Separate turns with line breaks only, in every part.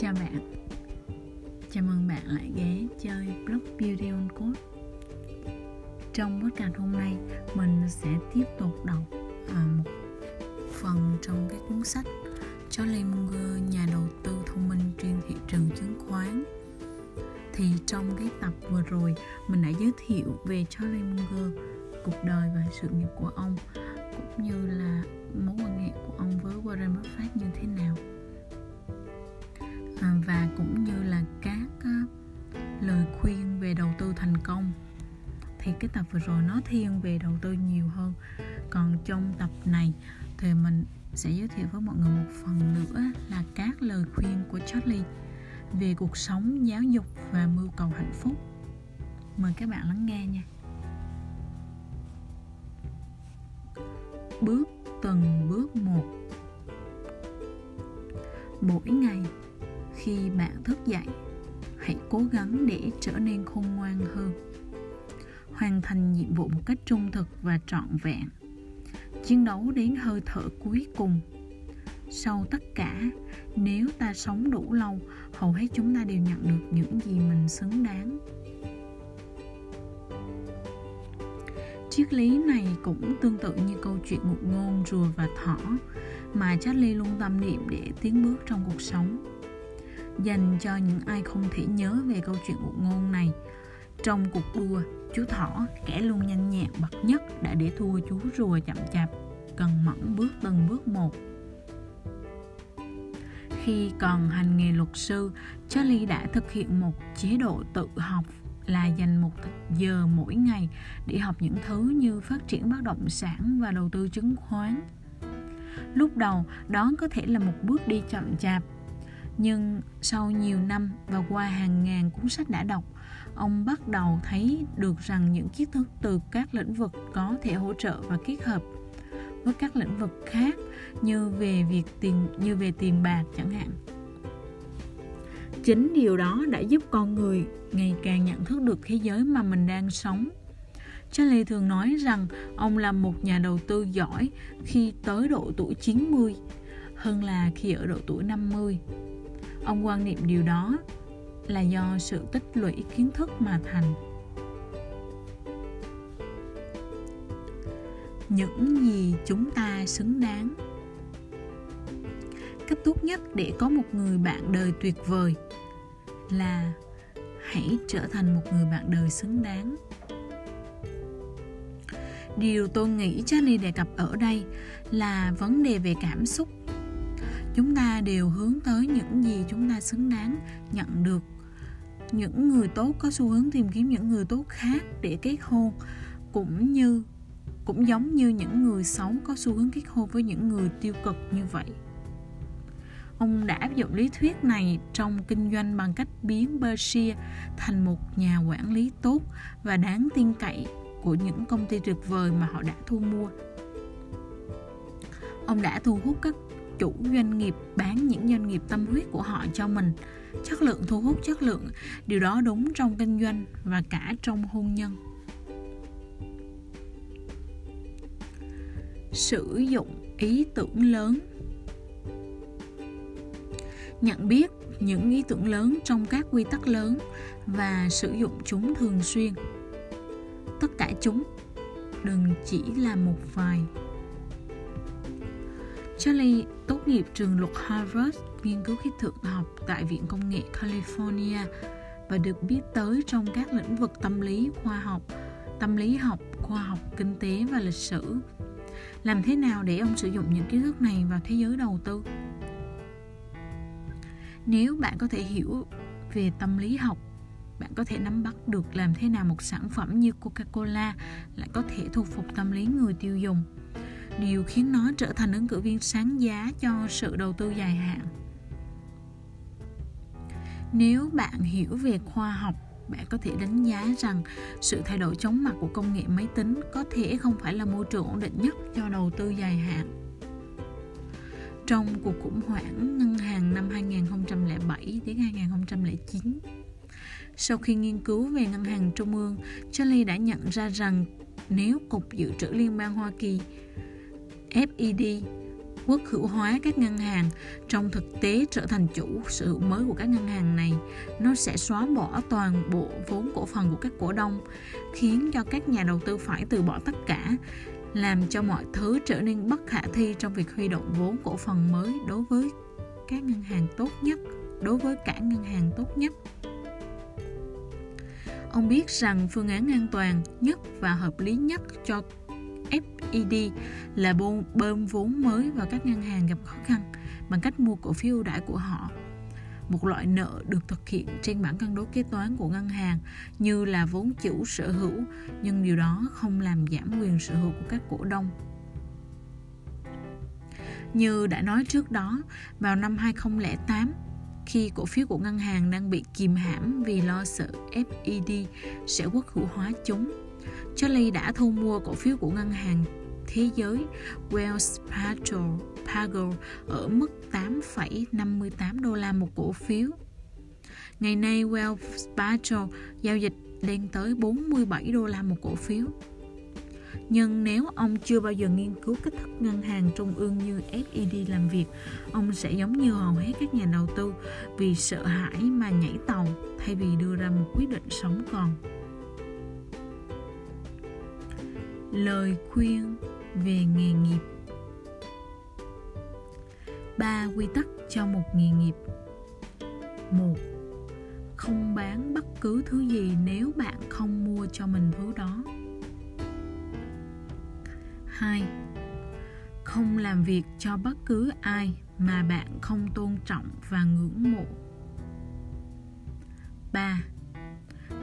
Chào bạn. Chào mừng bạn lại ghé chơi blog Beauty on Code Trong podcast hôm nay mình sẽ tiếp tục đọc à, một phần trong cái cuốn sách Charlie Munger, nhà đầu tư thông minh trên thị trường chứng khoán. Thì trong cái tập vừa rồi mình đã giới thiệu về Charlie Munger cuộc đời và sự nghiệp của ông cũng như là mối quan hệ của ông với Warren Buffett như thế nào. Ờ, và cũng như là các ờ, lời khuyên về đầu tư thành công thì cái tập vừa rồi nó thiên về đầu tư nhiều hơn còn trong tập này thì mình sẽ giới thiệu với mọi người một phần nữa là các lời khuyên của Charlie về cuộc sống, giáo dục và mưu cầu hạnh phúc. Mời các bạn lắng nghe nha. Bước từng bước một Mỗi ngày khi bạn thức dậy, hãy cố gắng để trở nên khôn ngoan hơn. Hoàn thành nhiệm vụ một cách trung thực và trọn vẹn. Chiến đấu đến hơi thở cuối cùng. Sau tất cả, nếu ta sống đủ lâu, hầu hết chúng ta đều nhận được những gì mình xứng đáng. Triết lý này cũng tương tự như câu chuyện ngụ ngôn rùa và thỏ mà Charlie luôn tâm niệm để tiến bước trong cuộc sống dành cho những ai không thể nhớ về câu chuyện ngụ ngôn này. Trong cuộc đua, chú thỏ, kẻ luôn nhanh nhẹn, bậc nhất, đã để thua chú rùa chậm chạp, cần mẫn bước từng bước một. Khi còn hành nghề luật sư, charlie đã thực hiện một chế độ tự học là dành một giờ mỗi ngày để học những thứ như phát triển bất động sản và đầu tư chứng khoán. Lúc đầu, đó có thể là một bước đi chậm chạp nhưng sau nhiều năm và qua hàng ngàn cuốn sách đã đọc, ông bắt đầu thấy được rằng những kiến thức từ các lĩnh vực có thể hỗ trợ và kết hợp với các lĩnh vực khác như về việc tiền như về tiền bạc chẳng hạn. Chính điều đó đã giúp con người ngày càng nhận thức được thế giới mà mình đang sống. Charlie thường nói rằng ông là một nhà đầu tư giỏi khi tới độ tuổi 90 hơn là khi ở độ tuổi 50 ông quan niệm điều đó là do sự tích lũy kiến thức mà thành. Những gì chúng ta xứng đáng. Cách tốt nhất để có một người bạn đời tuyệt vời là hãy trở thành một người bạn đời xứng đáng. Điều tôi nghĩ charlie đề cập ở đây là vấn đề về cảm xúc chúng ta đều hướng tới những gì chúng ta xứng đáng, nhận được. Những người tốt có xu hướng tìm kiếm những người tốt khác để kết hôn, cũng như, cũng giống như những người xấu có xu hướng kết hôn với những người tiêu cực như vậy. Ông đã áp dụng lý thuyết này trong kinh doanh bằng cách biến Berkshire thành một nhà quản lý tốt và đáng tin cậy của những công ty tuyệt vời mà họ đã thu mua. Ông đã thu hút các chủ doanh nghiệp, bán những doanh nghiệp tâm huyết của họ cho mình. Chất lượng thu hút chất lượng, điều đó đúng trong kinh doanh và cả trong hôn nhân. Sử dụng ý tưởng lớn. Nhận biết những ý tưởng lớn trong các quy tắc lớn và sử dụng chúng thường xuyên. Tất cả chúng đừng chỉ là một vài. Charlie tốt nghiệp trường luật Harvard, nghiên cứu khí tượng học tại Viện Công nghệ California và được biết tới trong các lĩnh vực tâm lý, khoa học, tâm lý học, khoa học, kinh tế và lịch sử. Làm thế nào để ông sử dụng những kiến thức này vào thế giới đầu tư? Nếu bạn có thể hiểu về tâm lý học, bạn có thể nắm bắt được làm thế nào một sản phẩm như Coca-Cola lại có thể thu phục tâm lý người tiêu dùng điều khiến nó trở thành ứng cử viên sáng giá cho sự đầu tư dài hạn nếu bạn hiểu về khoa học bạn có thể đánh giá rằng sự thay đổi chóng mặt của công nghệ máy tính có thể không phải là môi trường ổn định nhất cho đầu tư dài hạn. Trong cuộc khủng hoảng ngân hàng năm 2007 đến 2009, sau khi nghiên cứu về ngân hàng trung ương, Charlie đã nhận ra rằng nếu Cục Dự trữ Liên bang Hoa Kỳ FED quốc hữu hóa các ngân hàng. Trong thực tế trở thành chủ sở hữu mới của các ngân hàng này, nó sẽ xóa bỏ toàn bộ vốn cổ phần của các cổ đông, khiến cho các nhà đầu tư phải từ bỏ tất cả, làm cho mọi thứ trở nên bất khả thi trong việc huy động vốn cổ phần mới đối với các ngân hàng tốt nhất, đối với cả ngân hàng tốt nhất. Ông biết rằng phương án an toàn nhất và hợp lý nhất cho FED là bơm vốn mới vào các ngân hàng gặp khó khăn bằng cách mua cổ phiếu ưu đãi của họ. Một loại nợ được thực hiện trên bảng cân đối kế toán của ngân hàng như là vốn chủ sở hữu nhưng điều đó không làm giảm quyền sở hữu của các cổ đông. Như đã nói trước đó, vào năm 2008, khi cổ phiếu của ngân hàng đang bị kìm hãm vì lo sợ FED sẽ quốc hữu hóa chúng, Charlie đã thu mua cổ phiếu của ngân hàng thế giới Wells Fargo, Fargo ở mức 8,58 đô la một cổ phiếu. Ngày nay Wells Fargo giao dịch lên tới 47 đô la một cổ phiếu. Nhưng nếu ông chưa bao giờ nghiên cứu cách thức ngân hàng trung ương như FED làm việc, ông sẽ giống như hầu hết các nhà đầu tư vì sợ hãi mà nhảy tàu thay vì đưa ra một quyết định sống còn. Lời khuyên về nghề nghiệp ba quy tắc cho một nghề nghiệp một, không bán bất cứ thứ gì nếu bạn không mua cho mình thứ đó 2. Không làm việc cho bất cứ ai mà bạn không tôn trọng và ngưỡng mộ. 3.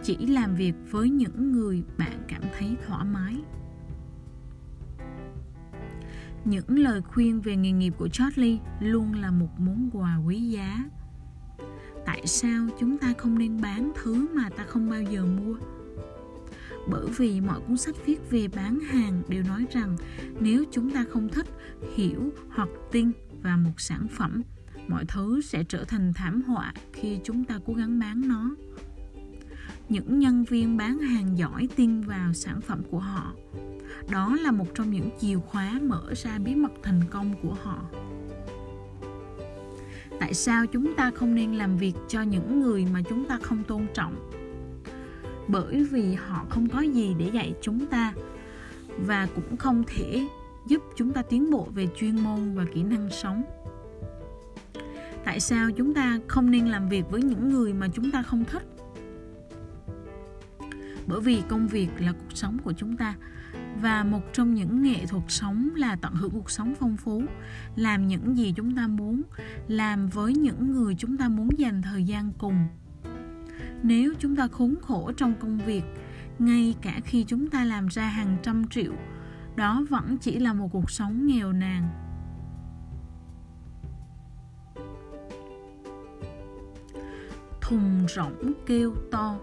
Chỉ làm việc với những người bạn cảm thấy thoải mái. Những lời khuyên về nghề nghiệp của Charlie luôn là một món quà quý giá. Tại sao chúng ta không nên bán thứ mà ta không bao giờ mua? bởi vì mọi cuốn sách viết về bán hàng đều nói rằng nếu chúng ta không thích, hiểu hoặc tin vào một sản phẩm, mọi thứ sẽ trở thành thảm họa khi chúng ta cố gắng bán nó những nhân viên bán hàng giỏi tin vào sản phẩm của họ đó là một trong những chìa khóa mở ra bí mật thành công của họ. Tại sao chúng ta không nên làm việc cho những người mà chúng ta không tôn trọng? Bởi vì họ không có gì để dạy chúng ta và cũng không thể giúp chúng ta tiến bộ về chuyên môn và kỹ năng sống. Tại sao chúng ta không nên làm việc với những người mà chúng ta không thích? Bởi vì công việc là cuộc sống của chúng ta và một trong những nghệ thuật sống là tận hưởng cuộc sống phong phú. Làm những gì chúng ta muốn, làm với những người chúng ta muốn dành thời gian cùng. Nếu chúng ta khốn khổ trong công việc, ngay cả khi chúng ta làm ra hàng trăm triệu, đó vẫn chỉ là một cuộc sống nghèo nàn. Thùng rỗng kêu to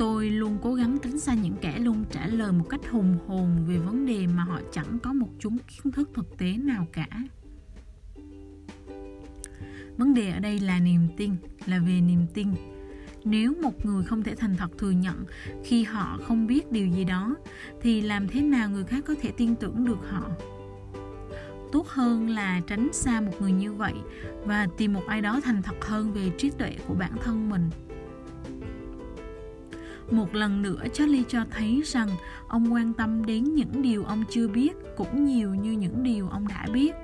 tôi luôn cố gắng tránh xa những kẻ luôn trả lời một cách hùng hồn về vấn đề mà họ chẳng có một chút kiến thức thực tế nào cả. Vấn đề ở đây là niềm tin, là về niềm tin. Nếu một người không thể thành thật thừa nhận khi họ không biết điều gì đó, thì làm thế nào người khác có thể tin tưởng được họ? Tốt hơn là tránh xa một người như vậy và tìm một ai đó thành thật hơn về trí tuệ của bản thân mình một lần nữa, charlie cho thấy rằng ông quan tâm đến những điều ông chưa biết cũng nhiều như những điều ông đã biết.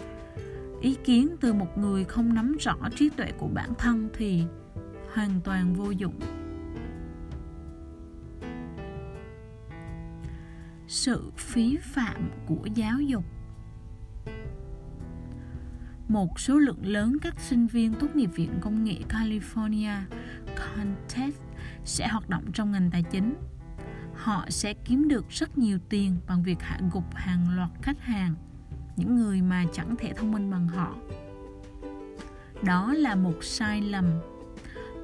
Ý kiến từ một người không nắm rõ trí tuệ của bản thân thì hoàn toàn vô dụng. Sự phí phạm của giáo dục. Một số lượng lớn các sinh viên tốt nghiệp Viện Công nghệ California Contest sẽ hoạt động trong ngành tài chính. Họ sẽ kiếm được rất nhiều tiền bằng việc hạ gục hàng loạt khách hàng, những người mà chẳng thể thông minh bằng họ. Đó là một sai lầm.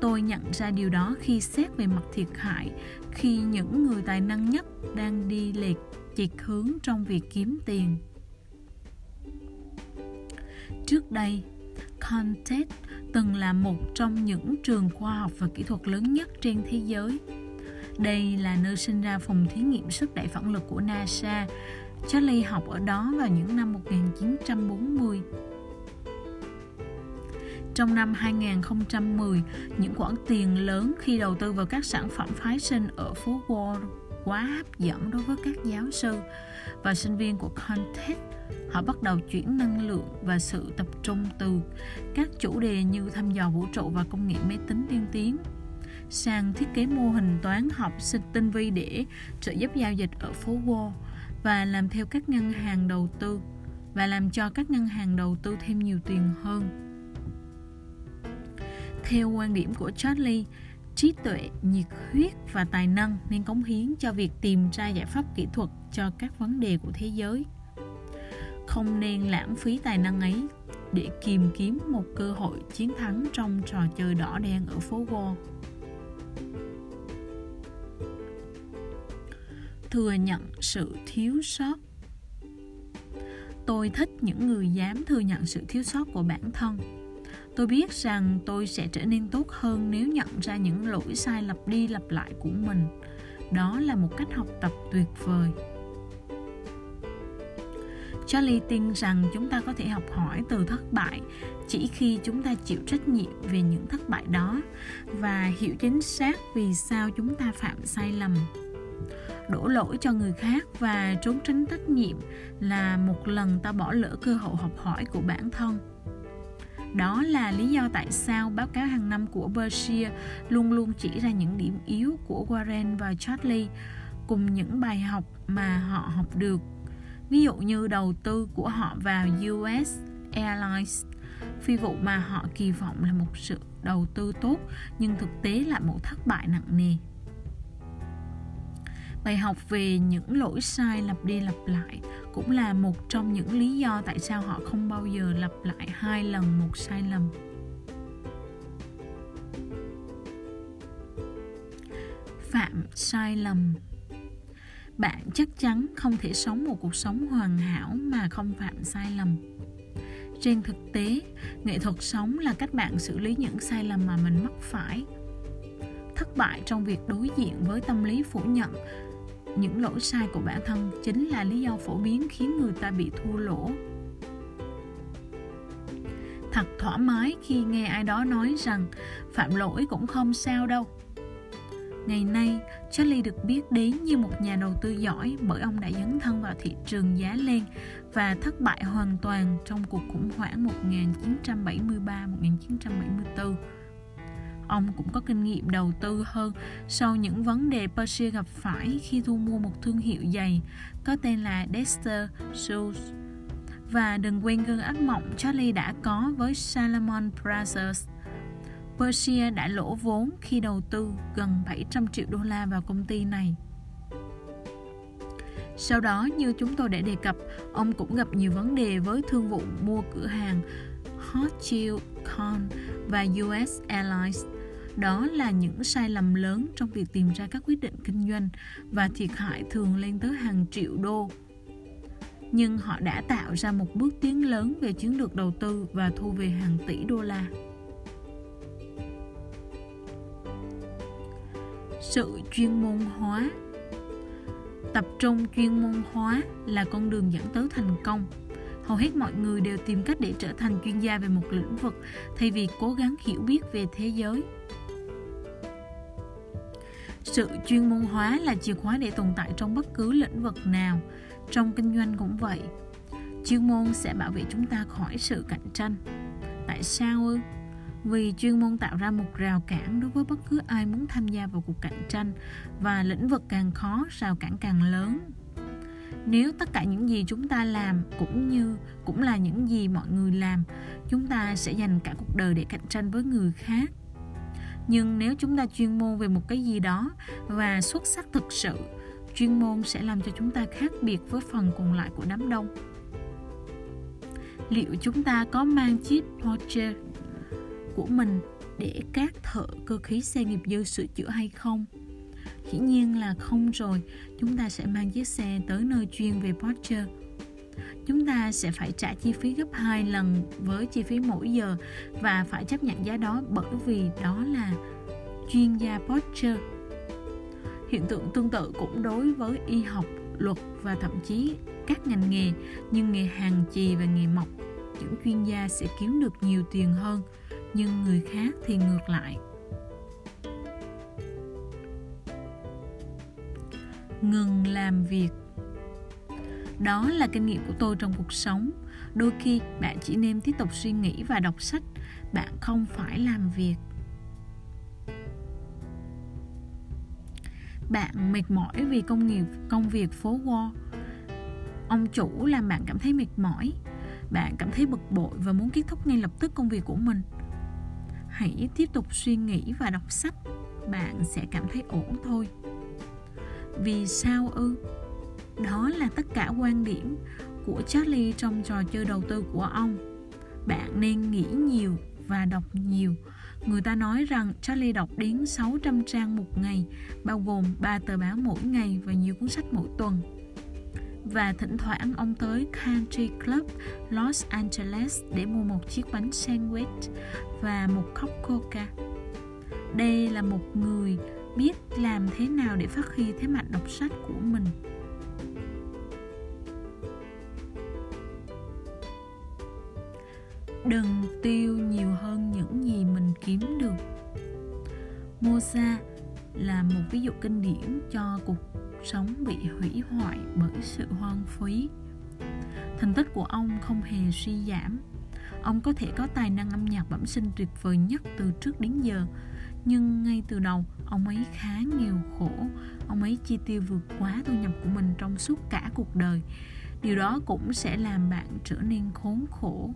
Tôi nhận ra điều đó khi xét về mặt thiệt hại, khi những người tài năng nhất đang đi lệch chệch hướng trong việc kiếm tiền. Trước đây content từng là một trong những trường khoa học và kỹ thuật lớn nhất trên thế giới đây là nơi sinh ra phòng thí nghiệm sức đẩy phản lực của NASA Charlie học ở đó vào những năm 1940. Trong năm 2010, những khoản tiền lớn khi đầu tư vào các sản phẩm phái sinh ở phố Wall quá hấp dẫn đối với các giáo sư và sinh viên của Content. Họ bắt đầu chuyển năng lượng và sự tập trung từ các chủ đề như thăm dò vũ trụ và công nghệ máy tính tiên tiến sang thiết kế mô hình toán học sinh tinh vi để trợ giúp giao dịch ở phố Wall và làm theo các ngân hàng đầu tư và làm cho các ngân hàng đầu tư thêm nhiều tiền hơn. Theo quan điểm của Charlie, trí tuệ, nhiệt huyết và tài năng nên cống hiến cho việc tìm ra giải pháp kỹ thuật cho các vấn đề của thế giới. Không nên lãng phí tài năng ấy để tìm kiếm một cơ hội chiến thắng trong trò chơi đỏ đen ở phố Wall. Thừa nhận sự thiếu sót Tôi thích những người dám thừa nhận sự thiếu sót của bản thân tôi biết rằng tôi sẽ trở nên tốt hơn nếu nhận ra những lỗi sai lặp đi lặp lại của mình đó là một cách học tập tuyệt vời Charlie tin rằng chúng ta có thể học hỏi từ thất bại, chỉ khi chúng ta chịu trách nhiệm về những thất bại đó và hiểu chính xác vì sao chúng ta phạm sai lầm. Đổ lỗi cho người khác và trốn tránh trách nhiệm là một lần ta bỏ lỡ cơ hội học hỏi của bản thân. Đó là lý do tại sao báo cáo hàng năm của Berkshire luôn luôn chỉ ra những điểm yếu của Warren và Charlie cùng những bài học mà họ học được. Ví dụ như đầu tư của họ vào US Airlines, phi vụ mà họ kỳ vọng là một sự đầu tư tốt nhưng thực tế là một thất bại nặng nề bài học về những lỗi sai lặp đi lặp lại cũng là một trong những lý do tại sao họ không bao giờ lặp lại hai lần một sai lầm. Phạm sai lầm. Bạn chắc chắn không thể sống một cuộc sống hoàn hảo mà không phạm sai lầm. Trên thực tế, nghệ thuật sống là cách bạn xử lý những sai lầm mà mình mắc phải. Thất bại trong việc đối diện với tâm lý phủ nhận những lỗi sai của bản thân chính là lý do phổ biến khiến người ta bị thua lỗ. Thật thoải mái khi nghe ai đó nói rằng phạm lỗi cũng không sao đâu. Ngày nay, Charlie được biết đến như một nhà đầu tư giỏi bởi ông đã dấn thân vào thị trường giá lên và thất bại hoàn toàn trong cuộc khủng hoảng 1973-1974 ông cũng có kinh nghiệm đầu tư hơn sau những vấn đề Persia gặp phải khi thu mua một thương hiệu giày có tên là Dexter Shoes. Và đừng quên gương ác mộng Charlie đã có với Salomon Brothers. Persia đã lỗ vốn khi đầu tư gần 700 triệu đô la vào công ty này. Sau đó, như chúng tôi đã đề cập, ông cũng gặp nhiều vấn đề với thương vụ mua cửa hàng Hot Chill Con và US Airlines đó là những sai lầm lớn trong việc tìm ra các quyết định kinh doanh và thiệt hại thường lên tới hàng triệu đô. Nhưng họ đã tạo ra một bước tiến lớn về chiến lược đầu tư và thu về hàng tỷ đô la. Sự chuyên môn hóa. Tập trung chuyên môn hóa là con đường dẫn tới thành công. Hầu hết mọi người đều tìm cách để trở thành chuyên gia về một lĩnh vực thay vì cố gắng hiểu biết về thế giới sự chuyên môn hóa là chìa khóa để tồn tại trong bất cứ lĩnh vực nào. Trong kinh doanh cũng vậy, chuyên môn sẽ bảo vệ chúng ta khỏi sự cạnh tranh. Tại sao ư? Vì chuyên môn tạo ra một rào cản đối với bất cứ ai muốn tham gia vào cuộc cạnh tranh và lĩnh vực càng khó, rào cản càng lớn. Nếu tất cả những gì chúng ta làm cũng như cũng là những gì mọi người làm, chúng ta sẽ dành cả cuộc đời để cạnh tranh với người khác nhưng nếu chúng ta chuyên môn về một cái gì đó và xuất sắc thực sự, chuyên môn sẽ làm cho chúng ta khác biệt với phần còn lại của đám đông. Liệu chúng ta có mang chiếc Porsche của mình để các thợ cơ khí xe nghiệp dư sửa chữa hay không? Dĩ nhiên là không rồi. Chúng ta sẽ mang chiếc xe tới nơi chuyên về Porsche chúng ta sẽ phải trả chi phí gấp 2 lần với chi phí mỗi giờ và phải chấp nhận giá đó bởi vì đó là chuyên gia Porsche. Hiện tượng tương tự cũng đối với y học, luật và thậm chí các ngành nghề như nghề hàng chì và nghề mộc. Những chuyên gia sẽ kiếm được nhiều tiền hơn nhưng người khác thì ngược lại. Ngừng làm việc đó là kinh nghiệm của tôi trong cuộc sống. Đôi khi bạn chỉ nên tiếp tục suy nghĩ và đọc sách. Bạn không phải làm việc. Bạn mệt mỏi vì công nghiệp, công việc phố Wall ông chủ làm bạn cảm thấy mệt mỏi. Bạn cảm thấy bực bội và muốn kết thúc ngay lập tức công việc của mình. Hãy tiếp tục suy nghĩ và đọc sách. Bạn sẽ cảm thấy ổn thôi. Vì sao ư? Đó là tất cả quan điểm của Charlie trong trò chơi đầu tư của ông bạn nên nghĩ nhiều và đọc nhiều Người ta nói rằng Charlie đọc đến 600 trang một ngày, bao gồm 3 tờ báo mỗi ngày và nhiều cuốn sách mỗi tuần. Và thỉnh thoảng ông tới Country Club Los Angeles để mua một chiếc bánh sandwich và một cốc coca. Đây là một người biết làm thế nào để phát huy thế mạnh đọc sách của mình. Đừng tiêu nhiều hơn những gì mình kiếm được. Mosa là một ví dụ kinh điển cho cuộc sống bị hủy hoại bởi sự hoang phí. Thành tích của ông không hề suy giảm. Ông có thể có tài năng âm nhạc bẩm sinh tuyệt vời nhất từ trước đến giờ, nhưng ngay từ đầu, ông ấy khá nghèo khổ. Ông ấy chi tiêu vượt quá thu nhập của mình trong suốt cả cuộc đời. Điều đó cũng sẽ làm bạn trở nên khốn khổ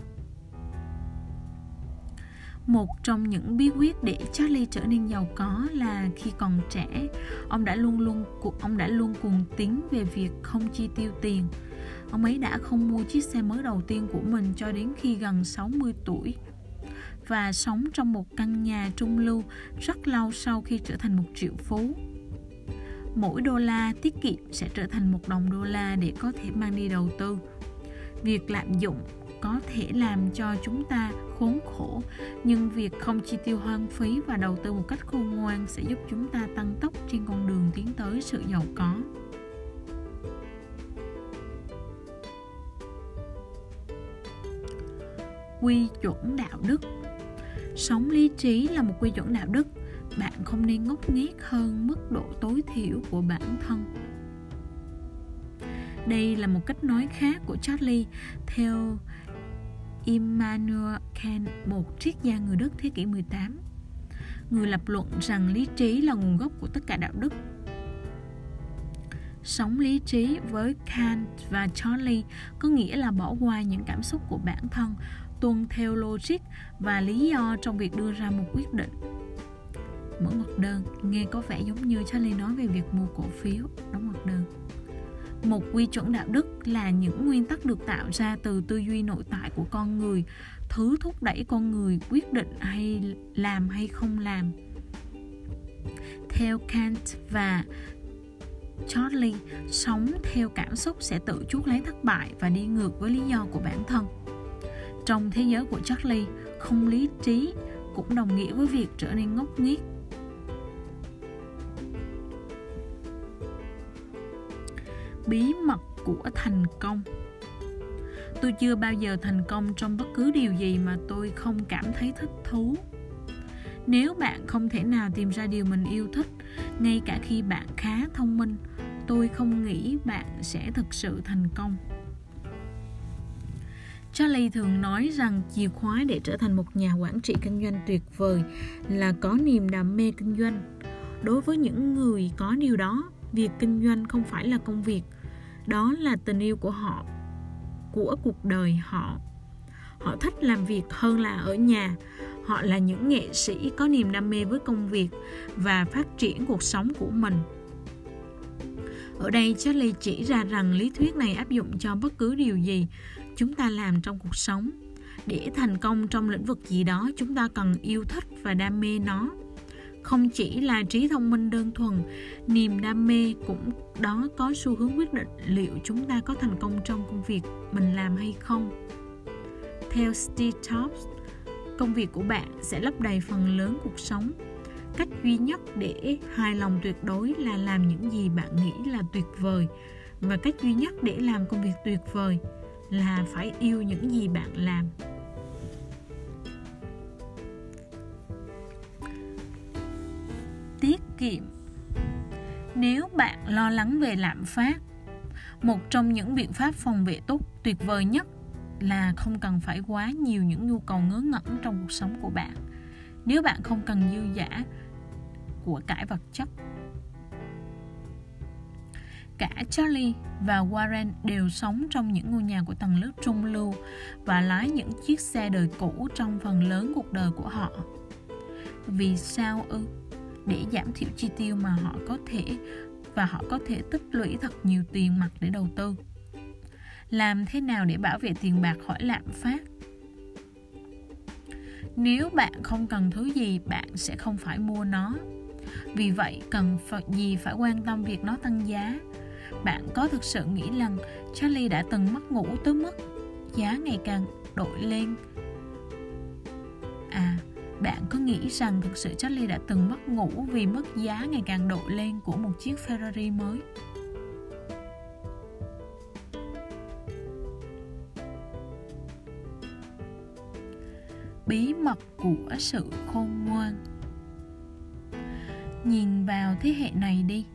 một trong những bí quyết để Charlie trở nên giàu có là khi còn trẻ, ông đã luôn luôn ông đã luôn cuồng tín về việc không chi tiêu tiền. Ông ấy đã không mua chiếc xe mới đầu tiên của mình cho đến khi gần 60 tuổi và sống trong một căn nhà trung lưu rất lâu sau khi trở thành một triệu phú. Mỗi đô la tiết kiệm sẽ trở thành một đồng đô la để có thể mang đi đầu tư. Việc lạm dụng có thể làm cho chúng ta khốn khổ. Nhưng việc không chi tiêu hoang phí và đầu tư một cách khôn ngoan sẽ giúp chúng ta tăng tốc trên con đường tiến tới sự giàu có. Quy chuẩn đạo đức. Sống lý trí là một quy chuẩn đạo đức. Bạn không nên ngốc nghếch hơn mức độ tối thiểu của bản thân. Đây là một cách nói khác của Charlie. Theo Immanuel Kant, một triết gia người Đức thế kỷ 18. Người lập luận rằng lý trí là nguồn gốc của tất cả đạo đức. Sống lý trí với Kant và Charlie có nghĩa là bỏ qua những cảm xúc của bản thân, tuân theo logic và lý do trong việc đưa ra một quyết định. Mở ngoặc đơn, nghe có vẻ giống như Charlie nói về việc mua cổ phiếu, đóng ngoặc đơn một quy chuẩn đạo đức là những nguyên tắc được tạo ra từ tư duy nội tại của con người thứ thúc đẩy con người quyết định hay làm hay không làm theo kant và Charlie, sống theo cảm xúc sẽ tự chuốc lấy thất bại và đi ngược với lý do của bản thân. Trong thế giới của Charlie, không lý trí cũng đồng nghĩa với việc trở nên ngốc nghếch bí mật của thành công. Tôi chưa bao giờ thành công trong bất cứ điều gì mà tôi không cảm thấy thích thú. Nếu bạn không thể nào tìm ra điều mình yêu thích ngay cả khi bạn khá thông minh tôi không nghĩ bạn sẽ thực sự thành công. Charlie thường nói rằng chìa khóa để trở thành một nhà quản trị kinh doanh tuyệt vời là có niềm đam mê kinh doanh. Đối với những người có điều đó, việc kinh doanh không phải là công việc đó là tình yêu của họ, của cuộc đời họ. Họ thích làm việc hơn là ở nhà. Họ là những nghệ sĩ có niềm đam mê với công việc và phát triển cuộc sống của mình. Ở đây, Charlie chỉ ra rằng lý thuyết này áp dụng cho bất cứ điều gì chúng ta làm trong cuộc sống. Để thành công trong lĩnh vực gì đó, chúng ta cần yêu thích và đam mê nó không chỉ là trí thông minh đơn thuần, niềm đam mê cũng đó có xu hướng quyết định liệu chúng ta có thành công trong công việc mình làm hay không. Theo Steve Jobs, công việc của bạn sẽ lấp đầy phần lớn cuộc sống. Cách duy nhất để hài lòng tuyệt đối là làm những gì bạn nghĩ là tuyệt vời. Và cách duy nhất để làm công việc tuyệt vời là phải yêu những gì bạn làm. Kiệm nếu bạn lo lắng về lạm phát, một trong những biện pháp phòng vệ tốt, tuyệt vời nhất là không cần phải quá nhiều những nhu cầu ngớ ngẩn trong cuộc sống của bạn nếu bạn không cần dư giả của cải vật chất, cả Charlie và Warren đều sống trong những ngôi nhà của tầng lớp trung lưu và lái những chiếc xe đời cũ trong phần lớn cuộc đời của họ. Vì sao ư? Để giảm thiểu chi tiêu mà họ có thể và họ có thể tích lũy thật nhiều tiền mặt để đầu tư. Làm thế nào để bảo vệ tiền bạc khỏi lạm phát? Nếu bạn không cần thứ gì, bạn sẽ không phải mua nó. Vì vậy, cần gì phải quan tâm việc nó tăng giá bạn có thực sự nghĩ rằng Charlie đã từng mất ngủ tới mức giá ngày càng đội lên à bạn có nghĩ rằng thực sự Charlie đã từng mất ngủ vì mức giá ngày càng độ lên của một chiếc Ferrari mới? Bí mật của sự khôn ngoan. Nhìn vào thế hệ này đi,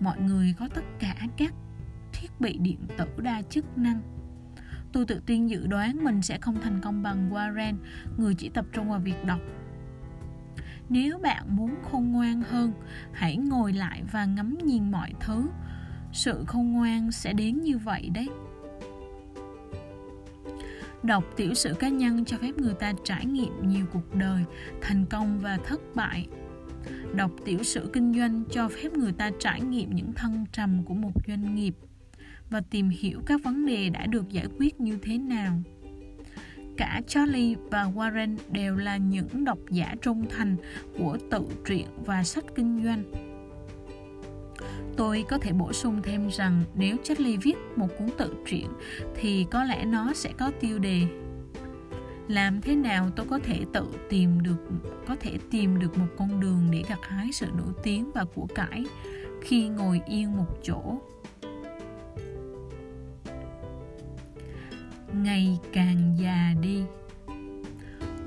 mọi người có tất cả các thiết bị điện tử đa chức năng tôi tự tin dự đoán mình sẽ không thành công bằng Warren, người chỉ tập trung vào việc đọc. Nếu bạn muốn khôn ngoan hơn, hãy ngồi lại và ngắm nhìn mọi thứ. Sự khôn ngoan sẽ đến như vậy đấy. Đọc tiểu sử cá nhân cho phép người ta trải nghiệm nhiều cuộc đời, thành công và thất bại. Đọc tiểu sử kinh doanh cho phép người ta trải nghiệm những thăng trầm của một doanh nghiệp và tìm hiểu các vấn đề đã được giải quyết như thế nào. Cả Charlie và Warren đều là những độc giả trung thành của tự truyện và sách kinh doanh. Tôi có thể bổ sung thêm rằng nếu Charlie viết một cuốn tự truyện thì có lẽ nó sẽ có tiêu đề. Làm thế nào tôi có thể tự tìm được, có thể tìm được một con đường để gặt hái sự nổi tiếng và của cải khi ngồi yên một chỗ? Ngày càng già đi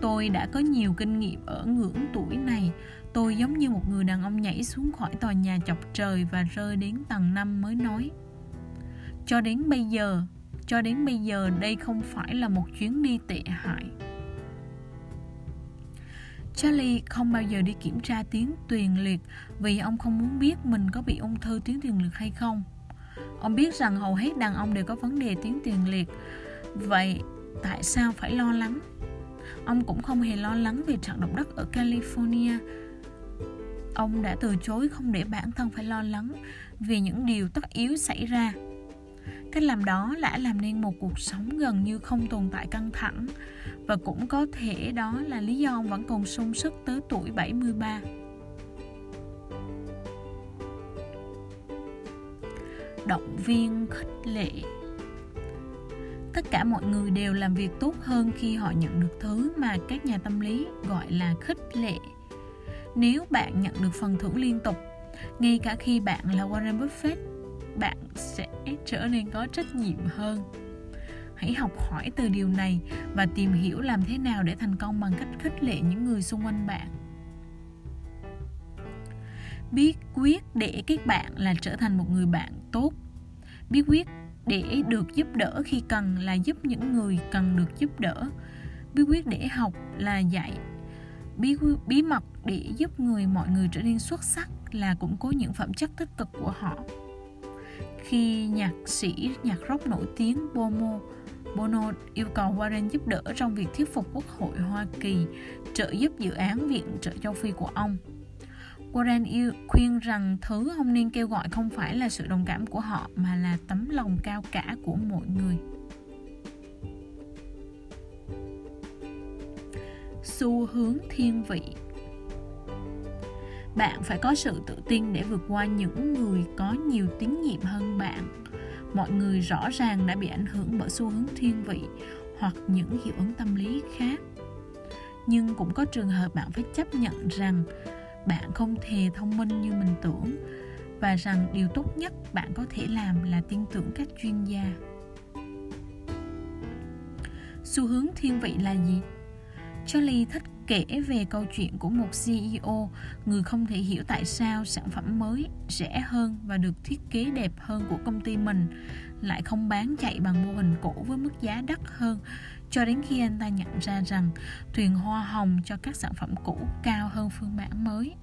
tôi đã có nhiều kinh nghiệm ở ngưỡng tuổi này tôi giống như một người đàn ông nhảy xuống khỏi tòa nhà chọc trời và rơi đến tầng năm mới nói, cho đến bây giờ, cho đến bây giờ đây không phải là một chuyến đi tệ hại Charlie không bao giờ đi kiểm tra tuyến tuyền liệt vì ông không muốn biết mình có bị ung thư tuyến tuyền liệt hay không. Ông biết rằng hầu hết đàn ông đều có vấn đề tuyến tuyền liệt. Vậy tại sao phải lo lắng? Ông cũng không hề lo lắng về trận động đất ở California. Ông đã từ chối không để bản thân phải lo lắng vì những điều tất yếu xảy ra Cách làm đó đã làm nên một cuộc sống gần như không tồn tại căng thẳng và cũng có thể đó là lý do ông vẫn còn sung sức tới tuổi 73. Động viên khích lệ Tất cả mọi người đều làm việc tốt hơn khi họ nhận được thứ mà các nhà tâm lý gọi là khích lệ. Nếu bạn nhận được phần thưởng liên tục, ngay cả khi bạn là Warren Buffett bạn sẽ trở nên có trách nhiệm hơn. Hãy học hỏi từ điều này và tìm hiểu làm thế nào để thành công bằng cách khích lệ những người xung quanh bạn. Biết quyết để các bạn là trở thành một người bạn tốt. Biết quyết để được giúp đỡ khi cần là giúp những người cần được giúp đỡ bí quyết để học là dạy bí bí mật để giúp người, mọi người trở nên xuất sắc là củng cố những phẩm chất tích cực của họ khi nhạc sĩ, nhạc rock nổi tiếng Bono Bono yêu cầu Warren giúp đỡ trong việc thuyết phục Quốc hội Hoa Kỳ trợ giúp dự án viện trợ châu Phi của ông. Warren yêu khuyên rằng thứ ông nên kêu gọi không phải là sự đồng cảm của họ, mà là tấm lòng cao cả của mọi người. Xu hướng thiên vị. Bạn phải có sự tự tin để vượt qua những người có nhiều tín nhiệm hơn bạn. Mọi người rõ ràng đã bị ảnh hưởng bởi xu hướng thiên vị hoặc những hiệu ứng tâm lý khác. Nhưng cũng có trường hợp bạn phải chấp nhận rằng bạn không hề thông minh như mình tưởng. Và rằng điều tốt nhất bạn có thể làm là tin tưởng các chuyên gia. Xu hướng thiên vị là gì? Charlie thích kể về câu chuyện của một ceo người không thể hiểu tại sao sản phẩm mới, rẻ hơn và được thiết kế đẹp hơn của công ty mình, lại không bán chạy bằng mô hình cũ với mức giá đắt hơn cho đến khi anh ta nhận ra rằng thuyền hoa hồng cho các sản phẩm cũ cao hơn phương bản mới.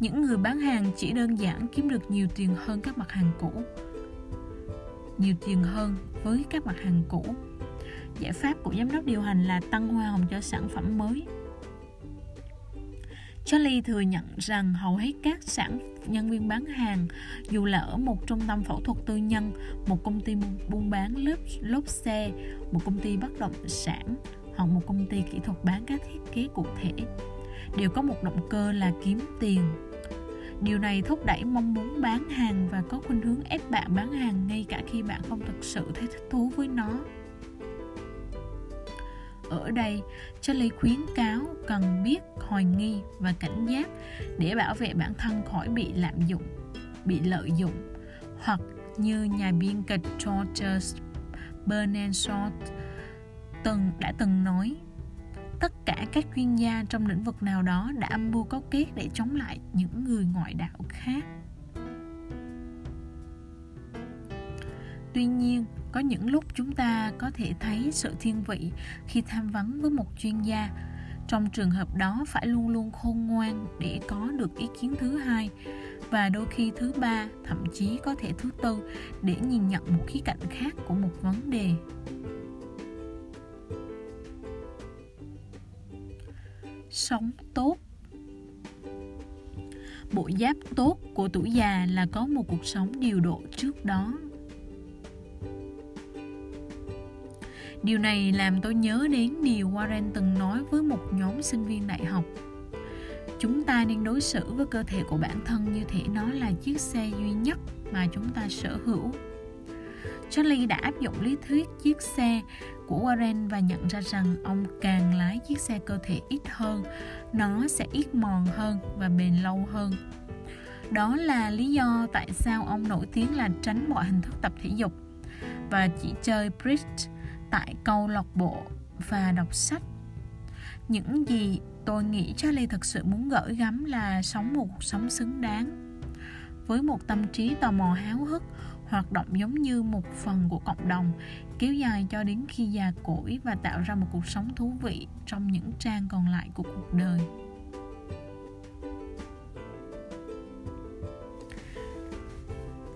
Những người bán hàng chỉ đơn giản kiếm được nhiều tiền hơn các mặt hàng cũ. Nhiều tiền hơn với các mặt hàng cũ. Giải pháp của giám đốc điều hành là tăng hoa hồng cho sản phẩm mới. Charlie thừa nhận rằng hầu hết các sản nhân viên bán hàng, dù là ở một trung tâm phẫu thuật tư nhân, một công ty buôn bán lốp, lốp xe, một công ty bất động sản hoặc một công ty kỹ thuật bán các thiết kế cụ thể, đều có một động cơ là kiếm tiền. Điều này thúc đẩy mong muốn bán hàng và có khuynh hướng ép bạn bán hàng ngay cả khi bạn không thực sự thấy thích thú với nó. Ở đây, cho lý khuyến cáo cần biết hoài nghi và cảnh giác để bảo vệ bản thân khỏi bị lạm dụng, bị lợi dụng hoặc như nhà biên kịch George Bernard Shaw từng đã từng nói tất cả các chuyên gia trong lĩnh vực nào đó đã âm mưu cấu kết để chống lại những người ngoại đạo khác. Tuy nhiên có những lúc chúng ta có thể thấy sự thiên vị khi tham vấn với một chuyên gia. Trong trường hợp đó phải luôn luôn khôn ngoan để có được ý kiến thứ hai. Và đôi khi thứ ba, thậm chí có thể thứ tư để nhìn nhận một khía cạnh khác của một vấn đề. Sống tốt. Bộ giáp tốt của tuổi già là có một cuộc sống điều độ trước đó. Điều này làm tôi nhớ đến điều Warren từng nói với một nhóm sinh viên đại học. Chúng ta nên đối xử với cơ thể của bản thân như thể nó là chiếc xe duy nhất mà chúng ta sở hữu. Charlie đã áp dụng lý thuyết chiếc xe của Warren và nhận ra rằng ông càng lái chiếc xe cơ thể ít hơn, nó sẽ ít mòn hơn và bền lâu hơn. Đó là lý do tại sao ông nổi tiếng là tránh mọi hình thức tập thể dục và chỉ chơi bridge tại câu lạc bộ và đọc sách. Những gì tôi nghĩ Charlie thực sự muốn gửi gắm là sống một cuộc sống xứng đáng, với một tâm trí tò mò háo hức, hoạt động giống như một phần của cộng đồng, kéo dài cho đến khi già cỗi và tạo ra một cuộc sống thú vị trong những trang còn lại của cuộc đời.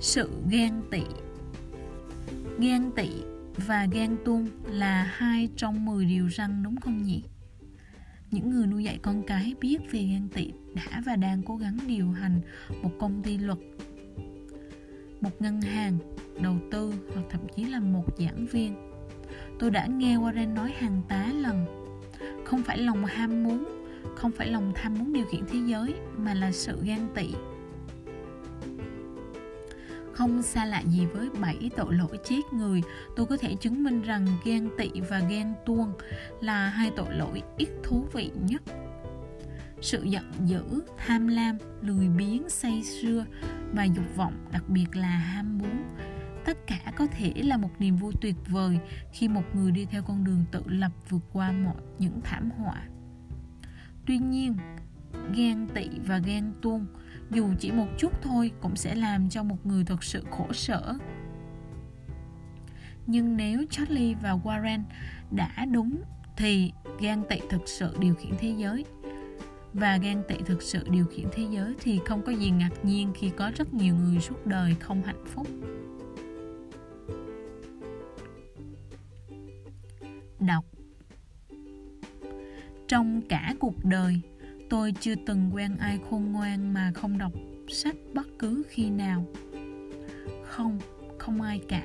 Sự ghen tị. Ghen tị và ghen tuông là hai trong 10 điều răng đúng không nhỉ? Những người nuôi dạy con cái biết về ghen tị đã và đang cố gắng điều hành một công ty luật, một ngân hàng, đầu tư hoặc thậm chí là một giảng viên. Tôi đã nghe Warren nói hàng tá lần Không phải lòng ham muốn Không phải lòng tham muốn điều khiển thế giới Mà là sự ghen tị không xa lạ gì với bảy tội lỗi chết người, tôi có thể chứng minh rằng ghen tị và ghen tuông là hai tội lỗi ít thú vị nhất. Sự giận dữ, tham lam, lười biếng, say sưa và dục vọng, đặc biệt là ham muốn tất cả có thể là một niềm vui tuyệt vời khi một người đi theo con đường tự lập vượt qua mọi những thảm họa tuy nhiên ghen tị và ghen tuông dù chỉ một chút thôi cũng sẽ làm cho một người thật sự khổ sở. Nhưng nếu Charlie và Warren đã đúng, thì gan tị thực sự điều khiển thế giới. Và gan tị thực sự điều khiển thế giới thì không có gì ngạc nhiên khi có rất nhiều người suốt đời không hạnh phúc. Đọc. Trong cả cuộc đời tôi chưa từng quen ai khôn ngoan mà không đọc sách bất cứ khi nào. Không không ai cả.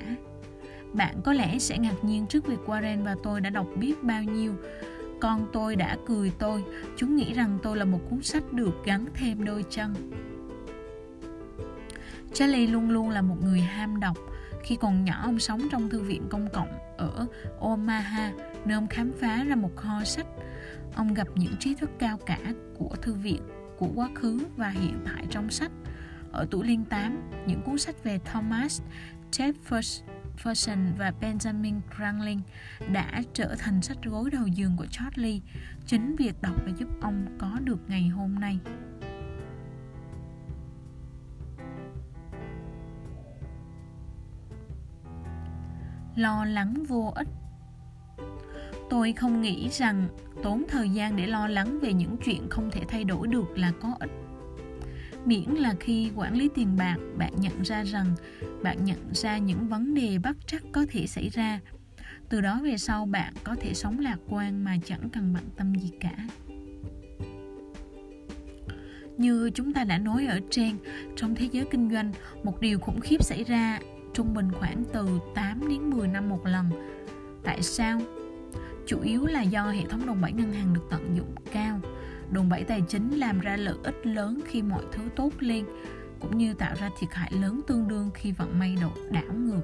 Bạn có lẽ sẽ ngạc nhiên trước việc Warren và tôi đã đọc biết bao nhiêu. Con tôi đã cười tôi. Chúng nghĩ rằng tôi là một cuốn sách được gắn thêm đôi chân. Charlie luôn luôn là một người ham đọc. Khi còn nhỏ, ông sống trong thư viện công cộng ở Omaha, nơi ông khám phá ra một kho sách ông gặp những trí thức cao cả của thư viện của quá khứ và hiện tại trong sách Ở tuổi liên 8, những cuốn sách về Thomas Jefferson và Benjamin Franklin đã trở thành sách gối đầu giường của Charlie. Chính việc đọc đã giúp ông có được ngày hôm nay. Lo lắng vô ích tôi không nghĩ rằng tốn thời gian để lo lắng về những chuyện không thể thay đổi được là có ích. Miễn là khi quản lý tiền bạc, bạn nhận ra rằng bạn nhận ra những vấn đề bất trắc có thể xảy ra. Từ đó về sau, bạn có thể sống lạc quan mà chẳng cần bận tâm gì cả. Như chúng ta đã nói ở trên, trong thế giới kinh doanh, một điều khủng khiếp xảy ra trung bình khoảng từ 8 đến 10 năm một lần. Tại sao? Chủ yếu là do hệ thống đòn bẩy ngân hàng được tận dụng cao. Đòn bẩy tài chính làm ra lợi ích lớn khi mọi thứ tốt lên, cũng như tạo ra thiệt hại lớn tương đương khi vận may độ đảo ngược.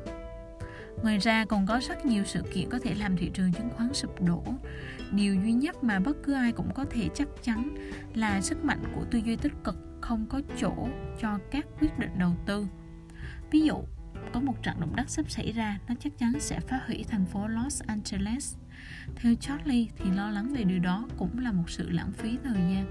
Ngoài ra còn có rất nhiều sự kiện có thể làm thị trường chứng khoán sụp đổ. Điều duy nhất mà bất cứ ai cũng có thể chắc chắn là sức mạnh của tư duy tích cực không có chỗ cho các quyết định đầu tư. Ví dụ, có một trận động đất sắp xảy ra, nó chắc chắn sẽ phá hủy thành phố los angeles theo Charlie thì lo lắng về điều đó cũng là một sự lãng phí thời gian.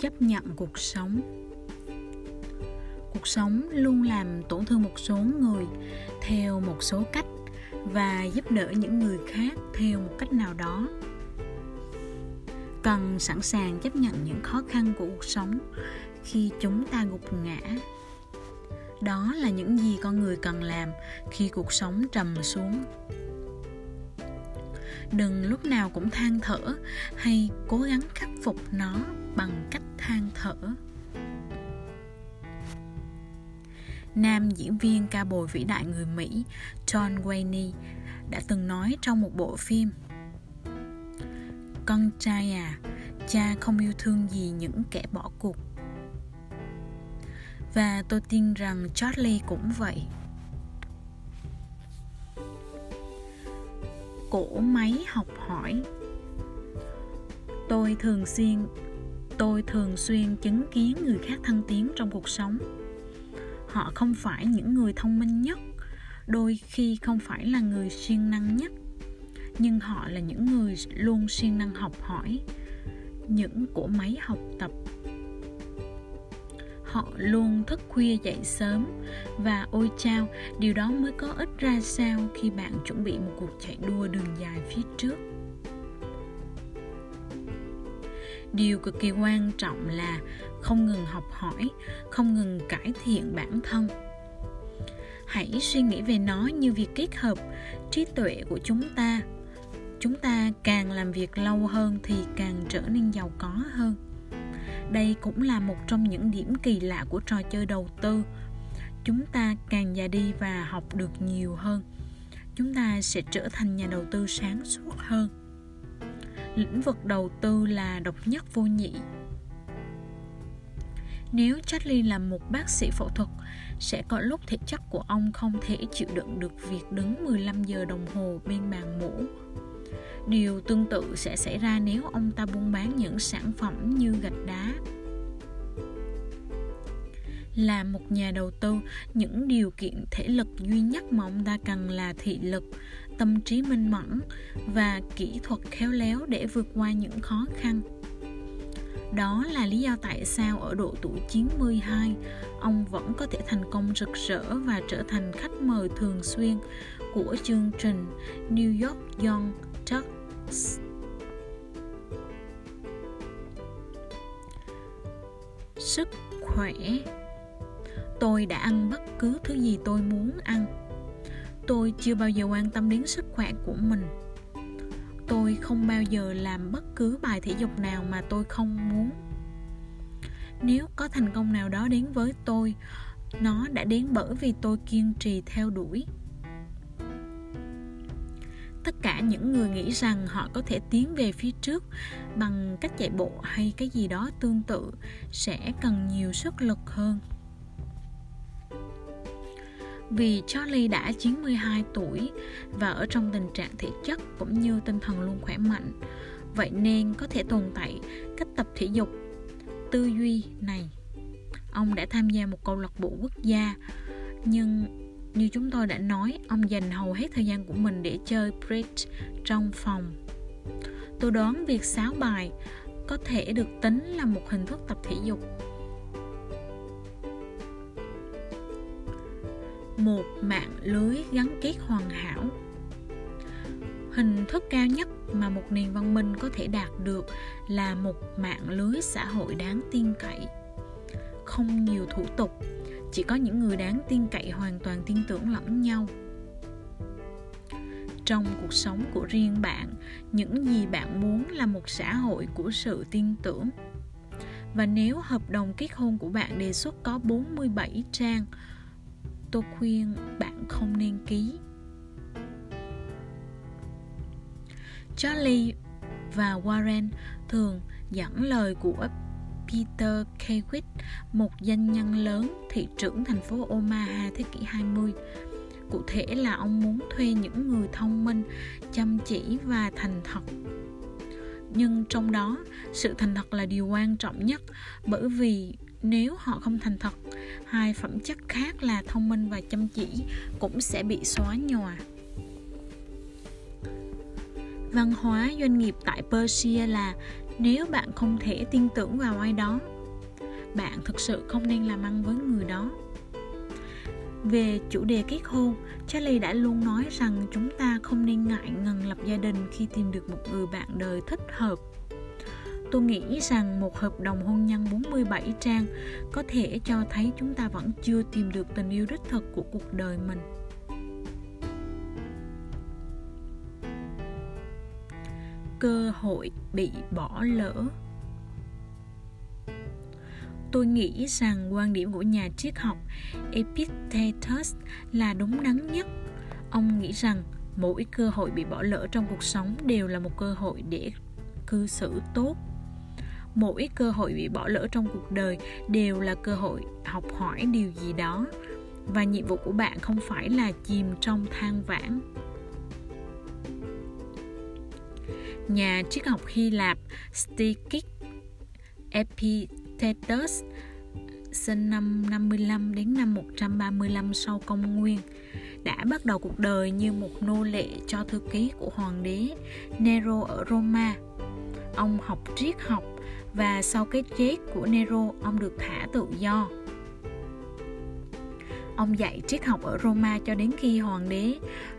Chấp nhận cuộc sống Cuộc sống luôn làm tổn thương một số người theo một số cách và giúp đỡ những người khác theo một cách nào đó cần sẵn sàng chấp nhận những khó khăn của cuộc sống khi chúng ta gục ngã. Đó là những gì con người cần làm khi cuộc sống trầm xuống. Đừng lúc nào cũng than thở hay cố gắng khắc phục nó bằng cách than thở. Nam diễn viên ca bồi vĩ đại người mỹ john wayne đã từng nói trong một bộ phim con trai à cha không yêu thương gì những kẻ bỏ cuộc. Và tôi tin rằng charlie cũng vậy. Cổ máy học hỏi. Tôi thường xuyên, tôi thường xuyên chứng kiến người khác thăng tiến trong cuộc sống. Họ không phải những người thông minh nhất, đôi khi không phải là người siêng năng nhất nhưng họ là những người luôn siêng năng học hỏi những cỗ máy học tập. Họ luôn thức khuya dậy sớm và ôi chao, điều đó mới có ích ra sao khi bạn chuẩn bị một cuộc chạy đua đường dài phía trước. Điều cực kỳ quan trọng là không ngừng học hỏi, không ngừng cải thiện bản thân. Hãy suy nghĩ về nó như việc kết hợp trí tuệ của chúng ta chúng ta càng làm việc lâu hơn thì càng trở nên giàu có hơn. Đây cũng là một trong những điểm kỳ lạ của trò chơi đầu tư. Chúng ta càng già đi và học được nhiều hơn. Chúng ta sẽ trở thành nhà đầu tư sáng suốt hơn. Lĩnh vực đầu tư là độc nhất vô nhị. Nếu Charlie là một bác sĩ phẫu thuật, sẽ có lúc thể chất của ông không thể chịu đựng được việc đứng 15 giờ đồng hồ bên bàn mổ điều tương tự sẽ xảy ra nếu ông ta buôn bán những sản phẩm như gạch đá. Là một nhà đầu tư những điều kiện thể lực duy nhất mà ông ta cần là thị lực tâm trí minh mẫn và kỹ thuật khéo léo để vượt qua những khó khăn. Đó là lý do tại sao ở độ tuổi 92, ông vẫn có thể thành công rực rỡ và trở thành khách mời thường xuyên của chương trình New York Young Turks. Sức khỏe Tôi đã ăn bất cứ thứ gì tôi muốn ăn. Tôi chưa bao giờ quan tâm đến sức khỏe của mình. Tôi không bao giờ làm bất cứ bài thể dục nào mà tôi không muốn. Nếu có thành công nào đó đến với tôi, nó đã đến bởi vì tôi kiên trì theo đuổi cả những người nghĩ rằng họ có thể tiến về phía trước bằng cách chạy bộ hay cái gì đó tương tự sẽ cần nhiều sức lực hơn Vì Charlie đã 92 tuổi và ở trong tình trạng thể chất cũng như tinh thần luôn khỏe mạnh, vậy nên có thể tồn tại cách tập thể dục tư duy này. Ông đã tham gia một câu lạc bộ quốc gia, nhưng như chúng tôi đã nói, ông dành hầu hết thời gian của mình để chơi bridge trong phòng. Tôi đoán việc sáo bài có thể được tính là một hình thức tập thể dục. Một mạng lưới gắn kết hoàn hảo. Hình thức cao nhất mà một nền văn minh có thể đạt được là một mạng lưới xã hội đáng tin cậy. Không nhiều thủ tục chỉ có những người đáng tin cậy hoàn toàn tin tưởng lẫn nhau. Trong cuộc sống của riêng bạn, những gì bạn muốn là một xã hội của sự tin tưởng. Và nếu hợp đồng kết hôn của bạn đề xuất có 47 trang, tôi khuyên bạn không nên ký. Charlie và Warren thường dẫn lời của Peter Kawit, một doanh nhân lớn thị trưởng thành phố Omaha thế kỷ 20. Cụ thể là ông muốn thuê những người thông minh, chăm chỉ và thành thật. Nhưng trong đó, sự thành thật là điều quan trọng nhất bởi vì nếu họ không thành thật hai phẩm chất khác là thông minh và chăm chỉ cũng sẽ bị xóa nhòa văn hóa doanh nghiệp tại persia là nếu bạn không thể tin tưởng vào ai đó, bạn thực sự không nên làm ăn với người đó về chủ đề kết hôn, charlie đã luôn nói rằng chúng ta không nên ngại ngần lập gia đình khi tìm được một người bạn đời thích hợp Tôi nghĩ rằng một hợp đồng hôn nhân 47 trang có thể cho thấy chúng ta vẫn chưa tìm được tình yêu đích thực của cuộc đời mình. Cơ hội bị bỏ lỡ. Tôi nghĩ rằng quan điểm của nhà triết học Epictetus là đúng đắn nhất. Ông nghĩ rằng mỗi cơ hội bị bỏ lỡ trong cuộc sống đều là một cơ hội để cư xử tốt. Mỗi cơ hội bị bỏ lỡ trong cuộc đời đều là cơ hội học hỏi điều gì đó, và nhiệm vụ của bạn không phải là chìm trong than vãn. Nhà triết học Hy Lạp, Stikik Epictetus, sinh năm 55 đến năm 135 sau công nguyên, đã bắt đầu cuộc đời như một nô lệ cho thư ký của hoàng đế Nero ở Roma. Ông học triết học và sau cái chết của Nero, ông được thả tự do. Ông dạy triết học ở Roma cho đến khi hoàng đế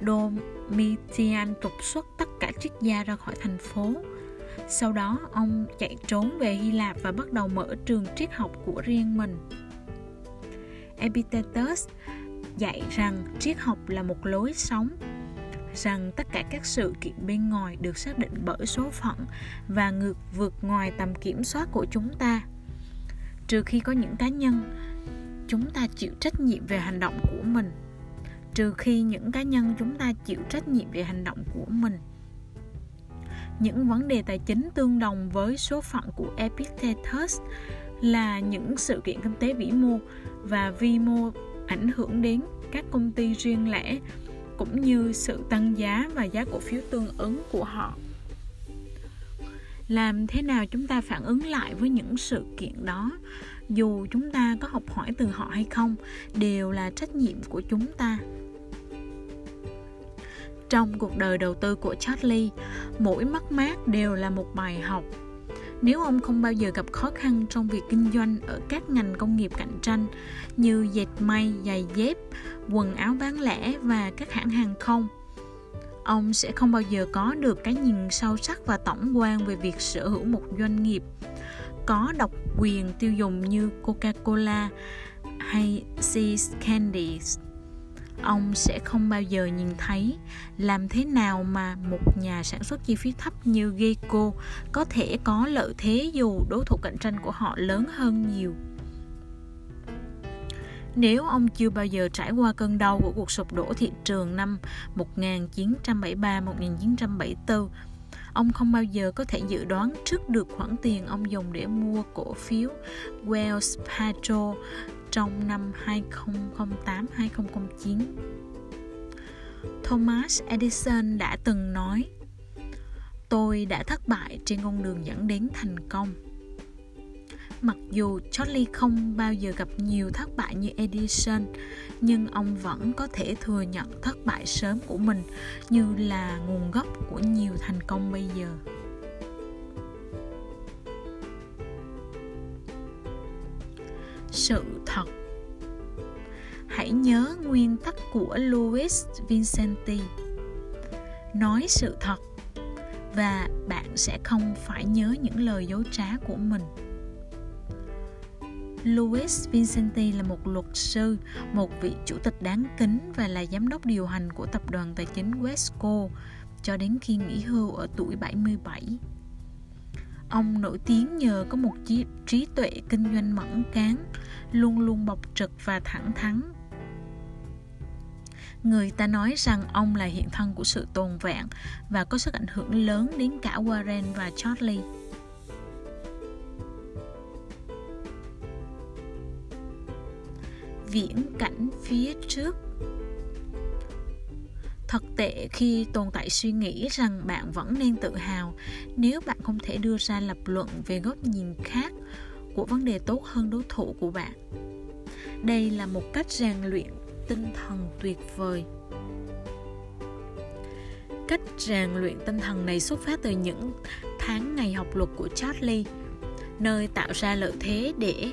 Dom Domitian trục xuất tất cả triết gia ra khỏi thành phố. Sau đó, ông chạy trốn về Hy Lạp và bắt đầu mở trường triết học của riêng mình. Epictetus dạy rằng triết học là một lối sống, rằng tất cả các sự kiện bên ngoài được xác định bởi số phận và ngược vượt ngoài tầm kiểm soát của chúng ta trừ khi có những cá nhân, chúng ta chịu trách nhiệm về hành động của mình trừ khi những cá nhân chúng ta chịu trách nhiệm về hành động của mình. Những vấn đề tài chính tương đồng với số phận của Epictetus là những sự kiện kinh tế vĩ mô và vi mô ảnh hưởng đến các công ty riêng lẻ, cũng như sự tăng giá và giá cổ phiếu tương ứng của họ. Làm thế nào chúng ta phản ứng lại với những sự kiện đó? Dù chúng ta có học hỏi từ họ hay không, đều là trách nhiệm của chúng ta trong cuộc đời đầu tư của Charlie mỗi mất mát đều là một bài học. Nếu ông không bao giờ gặp khó khăn trong việc kinh doanh ở các ngành công nghiệp cạnh tranh như dệt may, giày dép, quần áo bán lẻ và các hãng hàng không, ông sẽ không bao giờ có được cái nhìn sâu sắc và tổng quan về việc sở hữu một doanh nghiệp có độc quyền tiêu dùng như Coca-Cola hay Seas Candies ông sẽ không bao giờ nhìn thấy làm thế nào mà một nhà sản xuất chi phí thấp như Geico có thể có lợi thế dù đối thủ cạnh tranh của họ lớn hơn nhiều. Nếu ông chưa bao giờ trải qua cơn đau của cuộc sụp đổ thị trường năm 1973-1974, ông không bao giờ có thể dự đoán trước được khoản tiền ông dùng để mua cổ phiếu Wells Fargo trong năm 2008-2009. Thomas Edison đã từng nói Tôi đã thất bại trên con đường dẫn đến thành công. Mặc dù Charlie không bao giờ gặp nhiều thất bại như Edison, nhưng ông vẫn có thể thừa nhận thất bại sớm của mình như là nguồn gốc của nhiều thành công bây giờ. Sự thật Hãy nhớ nguyên tắc của Louis Vincenti. Nói sự thật và bạn sẽ không phải nhớ những lời dối trá của mình Louis Vincenti là một luật sư, một vị chủ tịch đáng kính và là giám đốc điều hành của tập đoàn tài chính Wesco cho đến khi nghỉ hưu ở tuổi 77. Ông nổi tiếng nhờ có một trí, trí tuệ kinh doanh mẫn cán, luôn luôn bộc trực và thẳng thắn. Người ta nói rằng ông là hiện thân của sự tồn vẹn và có sức ảnh hưởng lớn đến cả Warren và Charlie. viễn cảnh phía trước thật tệ khi tồn tại suy nghĩ rằng bạn vẫn nên tự hào. Nếu bạn không thể đưa ra lập luận về góc nhìn khác của vấn đề tốt hơn đối thủ của bạn. Đây là một cách rèn luyện tinh thần tuyệt vời. Cách rèn luyện tinh thần này xuất phát từ những tháng ngày học luật của Charlie, nơi tạo ra lợi thế để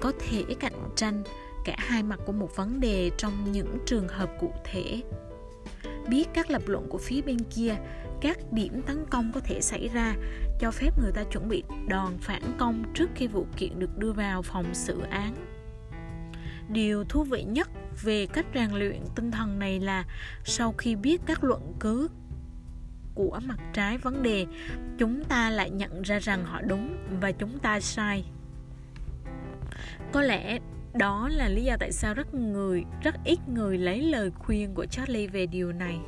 có thể cạnh tranh cả hai mặt của một vấn đề trong những trường hợp cụ thể. Biết các lập luận của phía bên kia, các điểm tấn công có thể xảy ra, cho phép người ta chuẩn bị đòn phản công trước khi vụ kiện được đưa vào phòng xử án. Điều thú vị nhất về cách rèn luyện tinh thần này là sau khi biết các luận cứ của mặt trái vấn đề, chúng ta lại nhận ra rằng họ đúng và chúng ta sai. Có lẽ đó là lý do tại sao rất người, rất ít người lấy lời khuyên của Charlie về điều này.